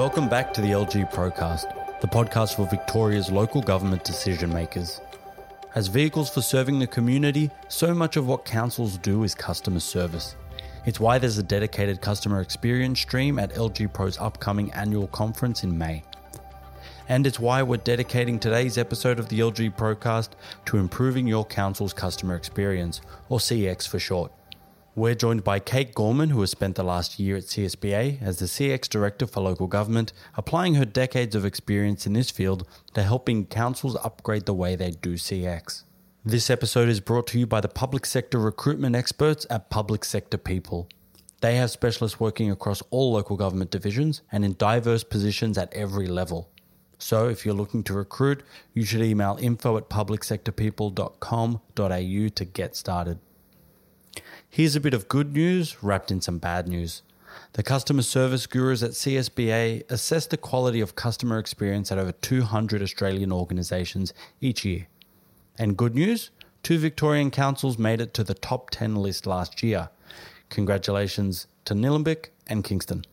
Welcome back to the LG Procast, the podcast for Victoria's local government decision makers. As vehicles for serving the community, so much of what councils do is customer service. It's why there's a dedicated customer experience stream at LG Pro's upcoming annual conference in May. And it's why we're dedicating today's episode of the LG Procast to improving your council's customer experience, or CX for short. We're joined by Kate Gorman, who has spent the last year at CSBA as the CX Director for Local Government, applying her decades of experience in this field to helping councils upgrade the way they do CX. This episode is brought to you by the public sector recruitment experts at Public Sector People. They have specialists working across all local government divisions and in diverse positions at every level. So if you're looking to recruit, you should email info at publicsectorpeople.com.au to get started. Here's a bit of good news wrapped in some bad news. The customer service gurus at CSBA assess the quality of customer experience at over 200 Australian organisations each year. And good news two Victorian councils made it to the top 10 list last year. Congratulations to Nillumbik and Kingston.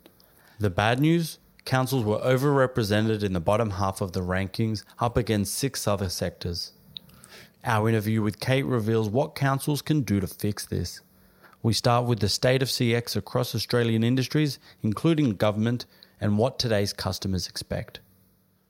The bad news councils were overrepresented in the bottom half of the rankings, up against six other sectors. Our interview with Kate reveals what councils can do to fix this. We start with the state of CX across Australian industries, including government, and what today's customers expect.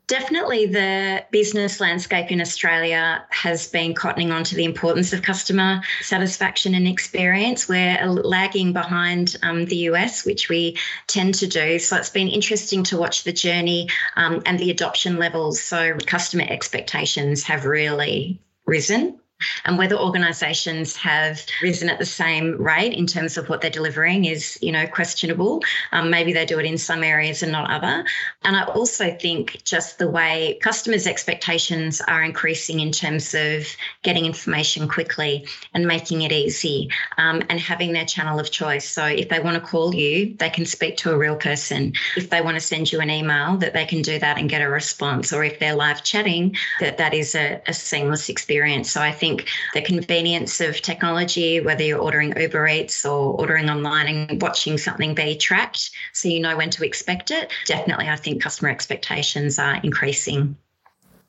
Definitely, the business landscape in Australia has been cottoning on to the importance of customer satisfaction and experience. We're lagging behind um, the US, which we tend to do. So it's been interesting to watch the journey um, and the adoption levels. So customer expectations have really risen and whether organisations have risen at the same rate in terms of what they're delivering is, you know, questionable. Um, maybe they do it in some areas and not other. And I also think just the way customers' expectations are increasing in terms of getting information quickly and making it easy um, and having their channel of choice. So if they want to call you, they can speak to a real person. If they want to send you an email, that they can do that and get a response. Or if they're live chatting, that that is a, a seamless experience. So I think think the convenience of technology, whether you're ordering Uber Eats or ordering online and watching something be tracked so you know when to expect it, definitely I think customer expectations are increasing.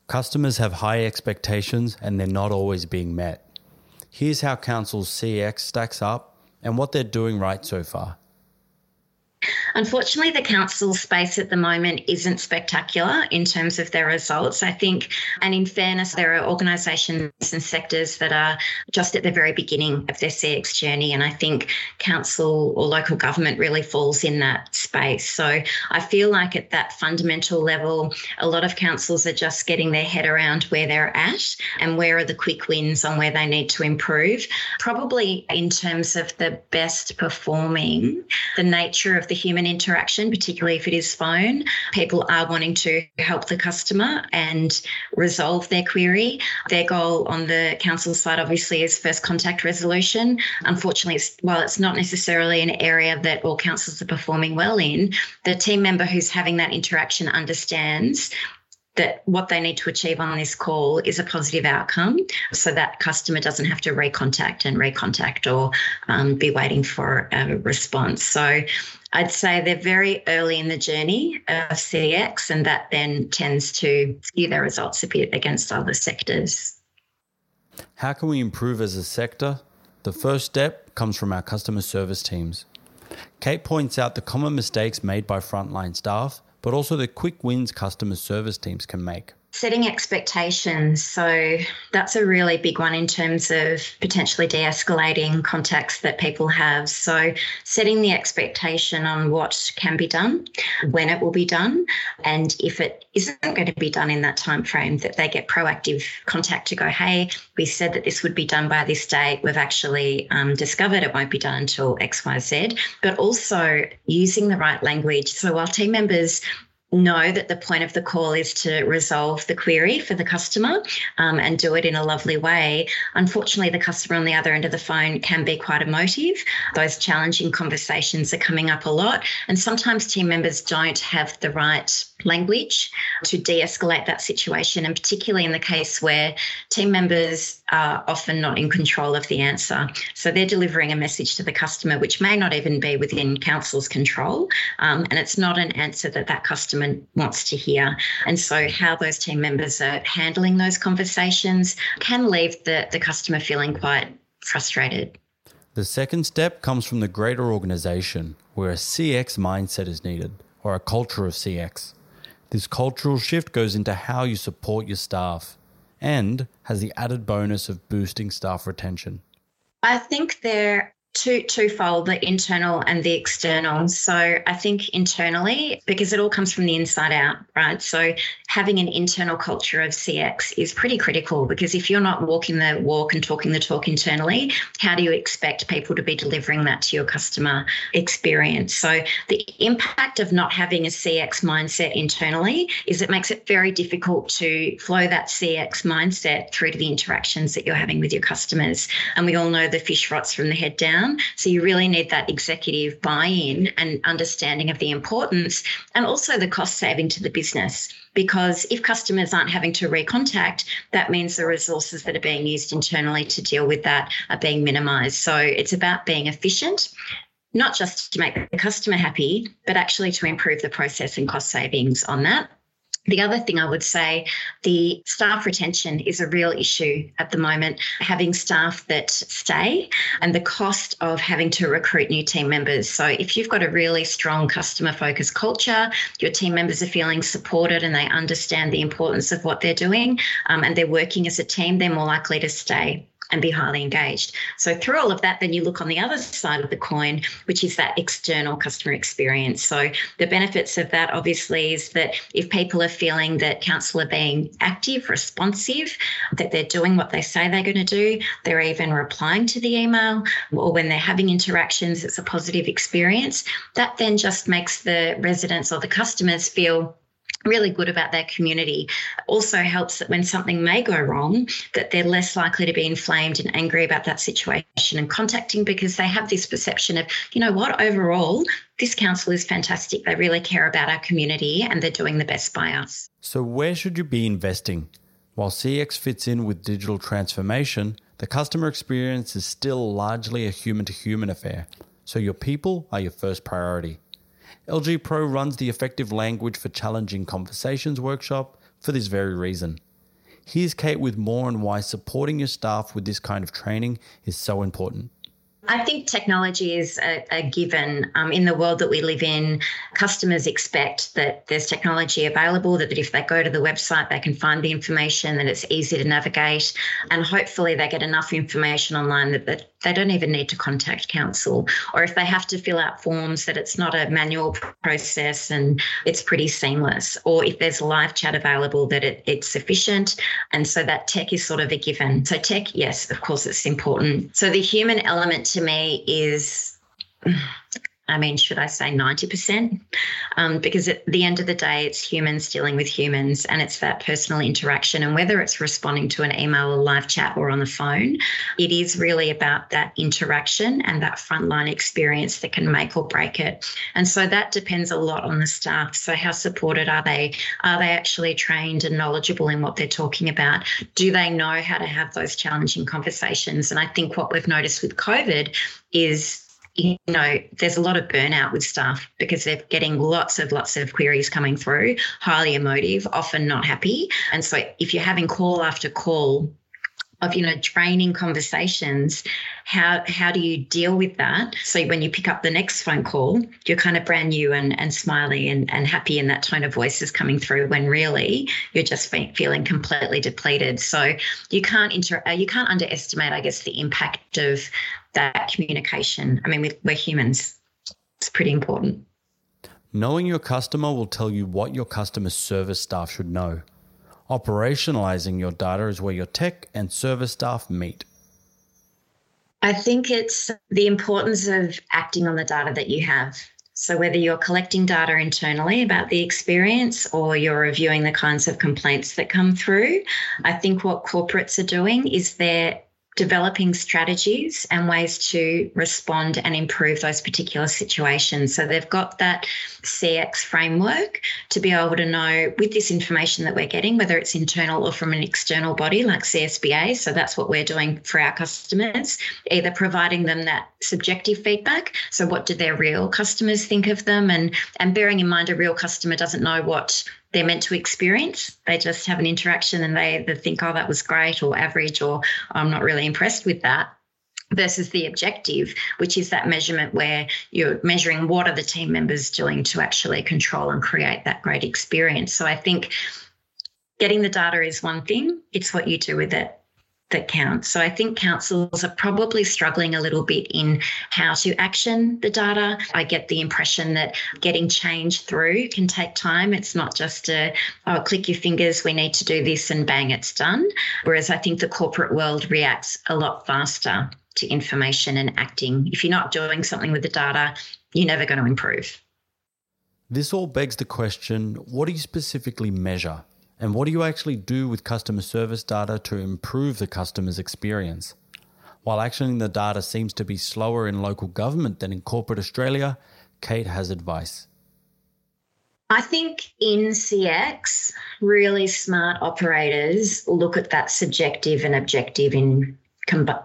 Customers have high expectations and they're not always being met. Here's how Council's CX stacks up and what they're doing right so far. Unfortunately, the council space at the moment isn't spectacular in terms of their results. I think, and in fairness, there are organisations and sectors that are just at the very beginning of their CX journey. And I think council or local government really falls in that space. So I feel like at that fundamental level, a lot of councils are just getting their head around where they're at and where are the quick wins on where they need to improve. Probably in terms of the best performing, the nature of the human interaction, particularly if it is phone. People are wanting to help the customer and resolve their query. Their goal on the council side, obviously, is first contact resolution. Unfortunately, it's, while it's not necessarily an area that all councils are performing well in, the team member who's having that interaction understands that what they need to achieve on this call is a positive outcome so that customer doesn't have to recontact and recontact or um, be waiting for a response. So I'd say they're very early in the journey of CX, and that then tends to skew their results a bit against other sectors. How can we improve as a sector? The first step comes from our customer service teams. Kate points out the common mistakes made by frontline staff, but also the quick wins customer service teams can make setting expectations. So that's a really big one in terms of potentially de escalating contacts that people have. So setting the expectation on what can be done, when it will be done, and if it isn't going to be done in that time frame, that they get proactive contact to go, hey, we said that this would be done by this date. We've actually um, discovered it won't be done until XYZ, but also using the right language. So while team members know that the point of the call is to resolve the query for the customer um, and do it in a lovely way. Unfortunately, the customer on the other end of the phone can be quite emotive. Those challenging conversations are coming up a lot. And sometimes team members don't have the right language to de escalate that situation. And particularly in the case where team members are often not in control of the answer. So they're delivering a message to the customer, which may not even be within council's control. Um, and it's not an answer that that customer wants to hear. And so, how those team members are handling those conversations can leave the, the customer feeling quite frustrated. The second step comes from the greater organization, where a CX mindset is needed, or a culture of CX. This cultural shift goes into how you support your staff and has the added bonus of boosting staff retention. I think there two twofold the internal and the external. So i think internally because it all comes from the inside out right? So having an internal culture of cx is pretty critical because if you're not walking the walk and talking the talk internally how do you expect people to be delivering that to your customer experience? So the impact of not having a cx mindset internally is it makes it very difficult to flow that cx mindset through to the interactions that you're having with your customers. And we all know the fish rots from the head down down. So you really need that executive buy in and understanding of the importance and also the cost saving to the business. Because if customers aren't having to recontact, that means the resources that are being used internally to deal with that are being minimized. So it's about being efficient not just to make the customer happy, but actually to improve the process and cost savings on that. The other thing I would say, the staff retention is a real issue at the moment. Having staff that stay and the cost of having to recruit new team members. So, if you've got a really strong customer focused culture, your team members are feeling supported and they understand the importance of what they're doing um, and they're working as a team, they're more likely to stay and be highly engaged. So, through all of that, then you look on the other side of the coin, which is that external customer experience. So, the benefits of that obviously is that if people are feeling that council are being active, responsive, that they're doing what they say they're going to do, they're even replying to the email, or when they're having interactions, it's a positive experience, that then just makes the residents or the customers feel really good about their community. Also helps that when something may go wrong that they're less likely to be inflamed and angry about that situation and contacting because they have this perception of you know what overall this council is fantastic. They really care about our community and they're doing the best by us. So where should you be investing? While cx fits in with digital transformation the customer experience is still largely a human to human affair. So your people are your first priority LG Pro runs the Effective Language for Challenging Conversations workshop for this very reason. Here's Kate with more on why supporting your staff with this kind of training is so important. I think technology is a, a given. Um, in the world that we live in, customers expect that there's technology available, that if they go to the website, they can find the information, that it's easy to navigate, and hopefully they get enough information online that, that they don't even need to contact council. Or if they have to fill out forms, that it's not a manual process and it's pretty seamless. Or if there's live chat available, that it, it's sufficient. And so that tech is sort of a given. So, tech, yes, of course, it's important. So, the human element to me is I mean, should I say 90%? Um, because at the end of the day, it's humans dealing with humans and it's that personal interaction. And whether it's responding to an email or live chat or on the phone, it is really about that interaction and that frontline experience that can make or break it. And so that depends a lot on the staff. So, how supported are they? Are they actually trained and knowledgeable in what they're talking about? Do they know how to have those challenging conversations? And I think what we've noticed with COVID is you know, there's a lot of burnout with staff because they're getting lots of lots of queries coming through, highly emotive, often not happy. And so if you're having call after call of you know draining conversations how how do you deal with that so when you pick up the next phone call you're kind of brand new and, and smiley and, and happy and that tone of voice is coming through when really you're just feeling completely depleted so you can't inter uh, you can't underestimate i guess the impact of that communication i mean we're humans it's pretty important knowing your customer will tell you what your customer service staff should know Operationalizing your data is where your tech and service staff meet. I think it's the importance of acting on the data that you have. So, whether you're collecting data internally about the experience or you're reviewing the kinds of complaints that come through, I think what corporates are doing is they're developing strategies and ways to respond and improve those particular situations. So they've got that CX framework to be able to know with this information that we're getting, whether it's internal or from an external body like CSBA. So that's what we're doing for our customers, either providing them that subjective feedback. So what do their real customers think of them? And and bearing in mind a real customer doesn't know what they're meant to experience. They just have an interaction and they either think, oh, that was great or average, or oh, I'm not really impressed with that. Versus the objective, which is that measurement where you're measuring what are the team members doing to actually control and create that great experience. So I think getting the data is one thing, it's what you do with it that counts. So I think councils are probably struggling a little bit in how to action the data. I get the impression that getting change through can take time. It's not just a, oh, click your fingers, we need to do this and bang, it's done. Whereas I think the corporate world reacts a lot faster to information and acting. If you're not doing something with the data, you're never going to improve. This all begs the question what do you specifically measure? And what do you actually do with customer service data to improve the customer's experience? While actioning the data seems to be slower in local government than in corporate Australia, Kate has advice. I think in CX, really smart operators look at that subjective and objective in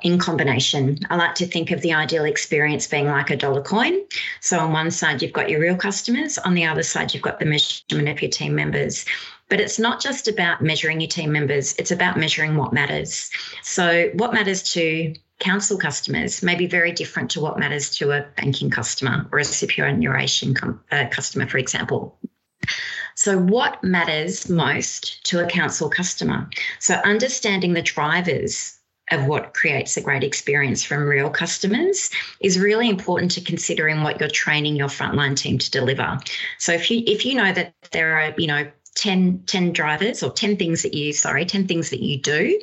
in combination. I like to think of the ideal experience being like a dollar coin. So on one side, you've got your real customers. On the other side, you've got the measurement of your team members. But it's not just about measuring your team members, it's about measuring what matters. So, what matters to council customers may be very different to what matters to a banking customer or a superannuation com- uh, customer, for example. So, what matters most to a council customer? So, understanding the drivers of what creates a great experience from real customers is really important to consider in what you're training your frontline team to deliver. So if you if you know that there are, you know, 10, 10 drivers or 10 things that you, sorry, 10 things that you do.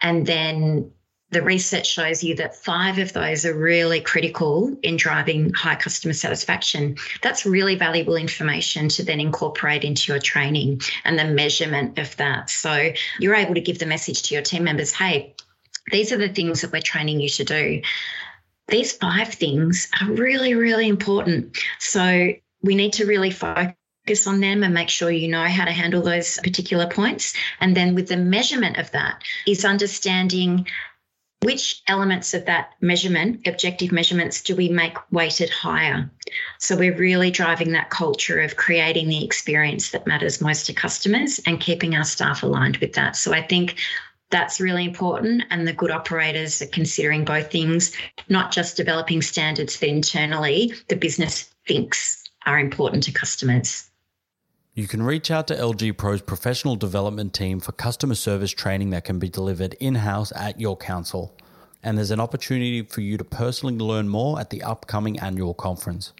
And then the research shows you that five of those are really critical in driving high customer satisfaction. That's really valuable information to then incorporate into your training and the measurement of that. So you're able to give the message to your team members hey, these are the things that we're training you to do. These five things are really, really important. So we need to really focus focus on them and make sure you know how to handle those particular points. And then with the measurement of that is understanding which elements of that measurement, objective measurements, do we make weighted higher? So we're really driving that culture of creating the experience that matters most to customers and keeping our staff aligned with that. So I think that's really important. And the good operators are considering both things, not just developing standards that internally the business thinks are important to customers. You can reach out to LG Pro's professional development team for customer service training that can be delivered in house at your council. And there's an opportunity for you to personally learn more at the upcoming annual conference.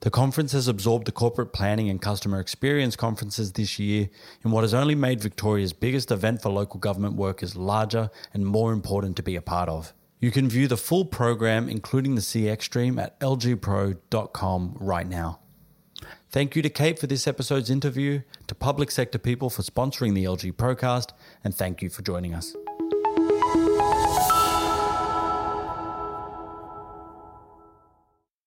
The conference has absorbed the corporate planning and customer experience conferences this year in what has only made Victoria's biggest event for local government workers larger and more important to be a part of. You can view the full program, including the CX stream, at lgpro.com right now. Thank you to Kate for this episode's interview, to Public Sector People for sponsoring the LG Procast, and thank you for joining us.